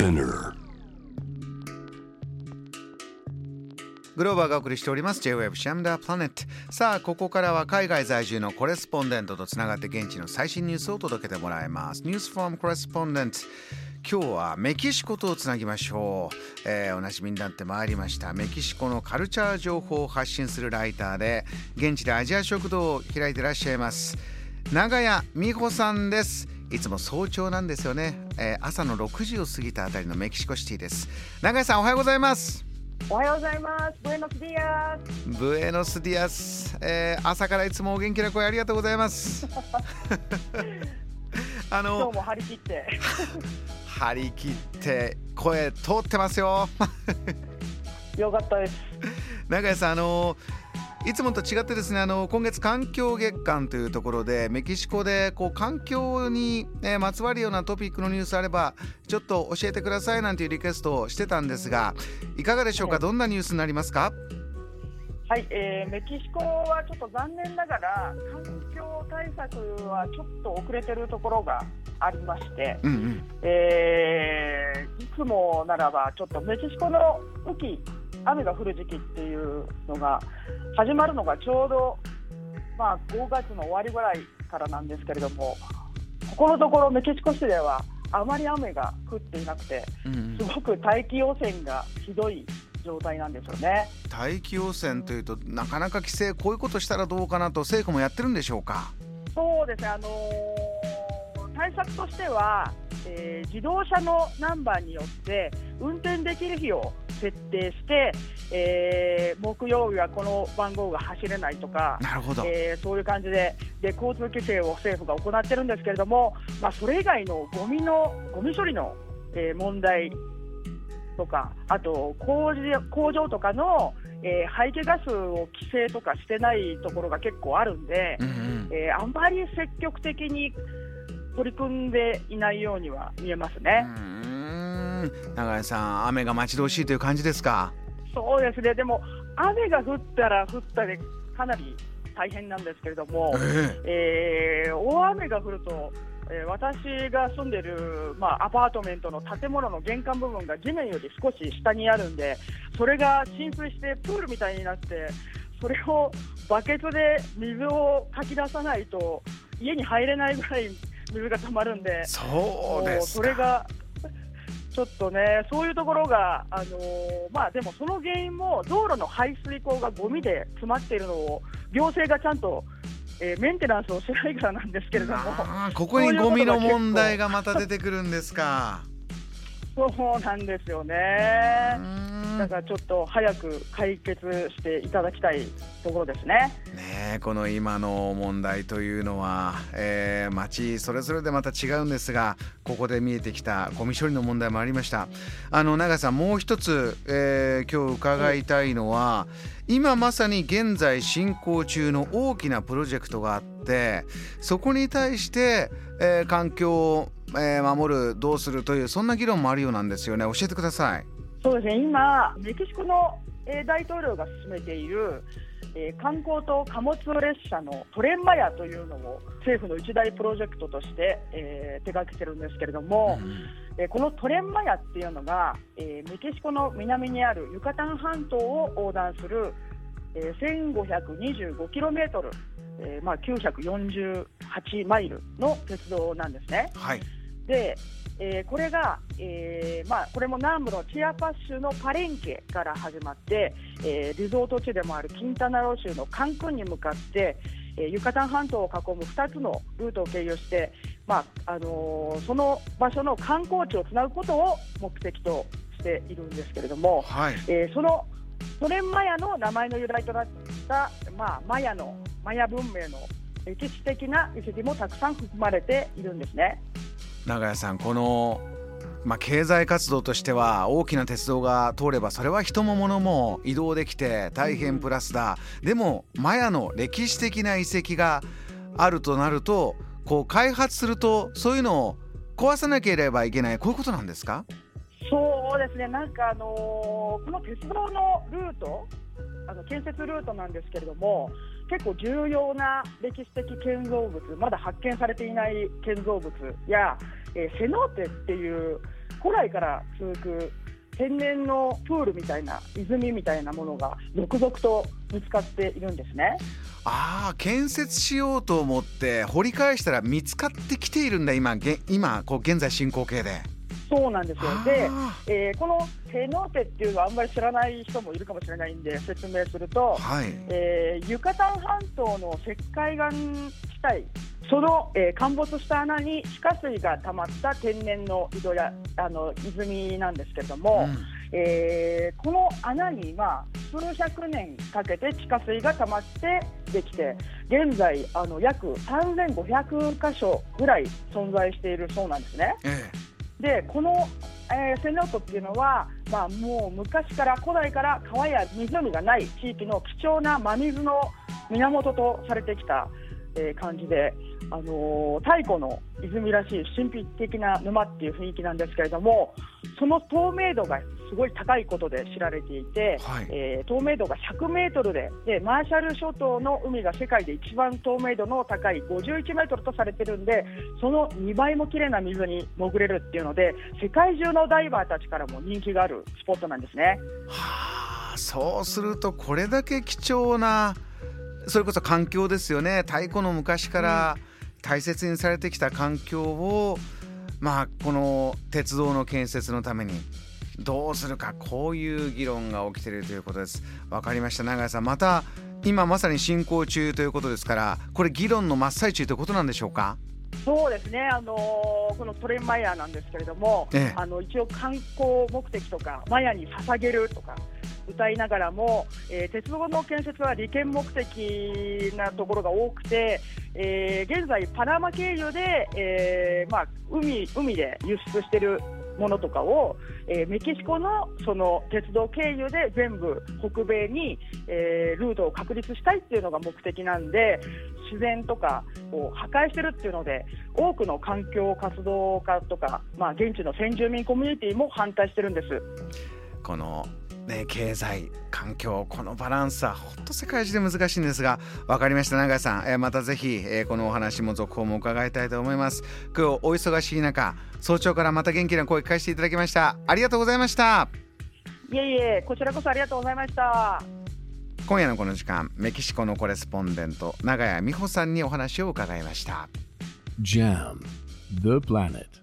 Spinner. グローバーがお送りしております。J-Web シャムダープラネットさあここからは海外在住のコレスポンデントとつながって現地の最新ニュースを届けてもらいます。ニュースフォームコレスポンデント今日はメキシコとつなぎましょう、えー、おなじみになってまいりました。メキシコのカルチャー情報を発信するライターで現地でアジア食堂を開いていらっしゃいます。長屋美穂さんです。いつも早朝なんですよね、えー、朝の6時を過ぎたあたりのメキシコシティです。長屋さんおはようございます。おはようございます。 Buenos días。Buenos días、えー、朝からいつもお元気な声ありがとうございます。あの今日も張り切って。張り切って声通ってますよ。よかったです。長屋さんあのいつもと違ってですねあの今月環境月間というところでメキシコでこう環境に、えまつわるようなトピックのニュースあればちょっと教えてくださいなんていうリクエストをしてたんですがいかがでしょうか、どんなニュースになりますか？はい、えー、メキシコはちょっと残念ながら環境対策はちょっと遅れてるところがありまして、うんうん、えー、いつもならばちょっとメキシコの雨季雨が降る時期っていうのが始まるのがちょうど、まあ、5月の終わりぐらいからなんですけれどもここのところメキシコ市ではあまり雨が降っていなくて、すごく大気汚染がひどい状態なんですよね。大気汚染というとなかなか規制こういうことしたらどうかなと政府もやってるんでしょうか？そうですね。あのー、対策としては、えー、自動車のナンバーによって運転できる日を設定して、えー、木曜日はこの番号が走れないとかなるほど、えー、そういう感じでで交通規制を政府が行ってるんですけれども、まあ、それ以外のゴミのゴミ処理の、えー、問題とかあと工事工場とかの、えー、排気ガスを規制とかしてないところが結構あるんで、うんうん、えー、あんまり積極的に取り組んでいないようには見えますね。永井さん、雨が待ち遠しいという感じですか？そうですね、でも雨が降ったら降ったでかなり大変なんですけれども、えー、えー、大雨が降ると、えー、私が住んでいる、まあ、アパートメントの建物の玄関部分が地面より少し下にあるんで、それが浸水してプールみたいになって、それをバケツで水をかき出さないと、家に入れないぐらい水が溜まるんで、そうですそれがちょっとね、そういうところが、あのー、まあ、でもその原因も道路の排水溝がゴミで詰まっているのを行政がちゃんと、えー、メンテナンスをしないからなんですけれども、ここにゴミの問題がまた出てくるんですか。そうなんですよね。だからちょっと早く解決していただきたいところですね。ねこの今の問題というのは、えー、町それぞれでまた違うんですがここで見えてきたゴミ処理の問題もありました。あの長さんもう一つ、えー、今日伺いたいのは、今まさに現在進行中の大きなプロジェクトがあってそこに対して、えー、環境を、えー、守るどうするというそんな議論もあるようなんですよね教えてください。そうですね今、メキシコの、えー、大統領が進めている、えー、観光と貨物列車のトレンマヤというのを政府の一大プロジェクトとして、えー、手掛けてるんですけれども、うん、えー、このトレンマヤっていうのが、えー、メキシコの南にあるユカタン半島を横断する、えー、1525キロメートル、えーまあ、948マイルの鉄道なんですね。はいで、えー、これが、えーまあ、これも南部のチアパッシュのパレンケから始まって、えー、リゾート地でもあるキンタナロ州のカンクンに向かって、えー、ユカタン半島を囲む2つのルートを経由して、まああのー、その場所の観光地をつなぐことを目的としているんですけれども、はい、えー、そのソ連マヤの名前の由来となった、まあ、マヤのマヤ文明の歴史的な遺跡もたくさん含まれているんですね。長屋さんこのまあ、経済活動としては大きな鉄道が通ればそれは人も物も移動できて大変プラスだ、でもマヤの歴史的な遺跡があるとなるとこう開発するとそういうのを壊さなければいけない。こういうことなんですか？そうですね。なんかあのー、この鉄道のルートあの建設ルートなんですけれども結構重要な歴史的建造物まだ発見されていない建造物や、えー、セノーテっていう古来から続く天然のプールみたいな泉みたいなものが続々と見つかっているんですね。ああ建設しようと思って掘り返したら見つかってきているんだ今今こう現在進行形で。そうなんですよ。で、えー、このテノーテっていうのはあんまり知らない人もいるかもしれないんで説明すると、はい、えー、ユカタン半島の石灰岩地帯その、えー、陥没した穴に地下水が溜まった天然の井戸やあの泉なんですけれども、うん、えー、この穴に、まあ、数百年かけて地下水が溜まってできて現在あの約3500箇所ぐらい存在しているそうなんですね。ええでこの、えー、セノートっていうのは、まあ、もう昔から古代から川や湖がない地域の貴重な真水の源とされてきた、えー、感じで、あのー、太古の泉らしい神秘的な沼っていう雰囲気なんですけれどもその透明度がすごい高いことで知られていて、はい、えー、透明度が100メートルででマーシャル諸島の海が世界で一番透明度の高い51メートルとされてるんでその2倍も綺麗な水に潜れるっていうので世界中のダイバーたちからも人気があるスポットなんですね。はあそうするとこれだけ貴重なそれこそ環境ですよね。太古の昔から大切にされてきた環境を、まあこの鉄道の建設のためにどうするかこういう議論が起きているということです。わかりました。永井さんまた今まさに進行中ということですからこれ議論の真っ最中ということなんでしょうか？そうですね、あのー、このトレンマイヤーなんですけれども、ええ、あの一応、観光目的とか、マヤに捧げるとか、歌いながらも、えー、鉄道の建設は利権目的なところが多くて、えー、現在、パナマ経由で、えーまあ、海海で輸出しているものとかを、えー、メキシコのその鉄道経由で全部北米に、えー、ルートを確立したいっていうのが目的なんで自然とかを破壊してるっていうので多くの環境活動家とか、まあ、現地の先住民コミュニティも反対してるんです。このね、経済環境このバランスは本当世界中で難しいんですが分かりました永井さん、えー、またぜひ、えー、このお話も続報も伺いたいと思います。今日お忙しい中早朝からまた元気な声聞かせていただきました。ありがとうございました。いえいえこちらこそありがとうございました。今夜のこの時間メキシコのコレスポンデント永谷美穂さんにお話を伺いました。JAM The Planet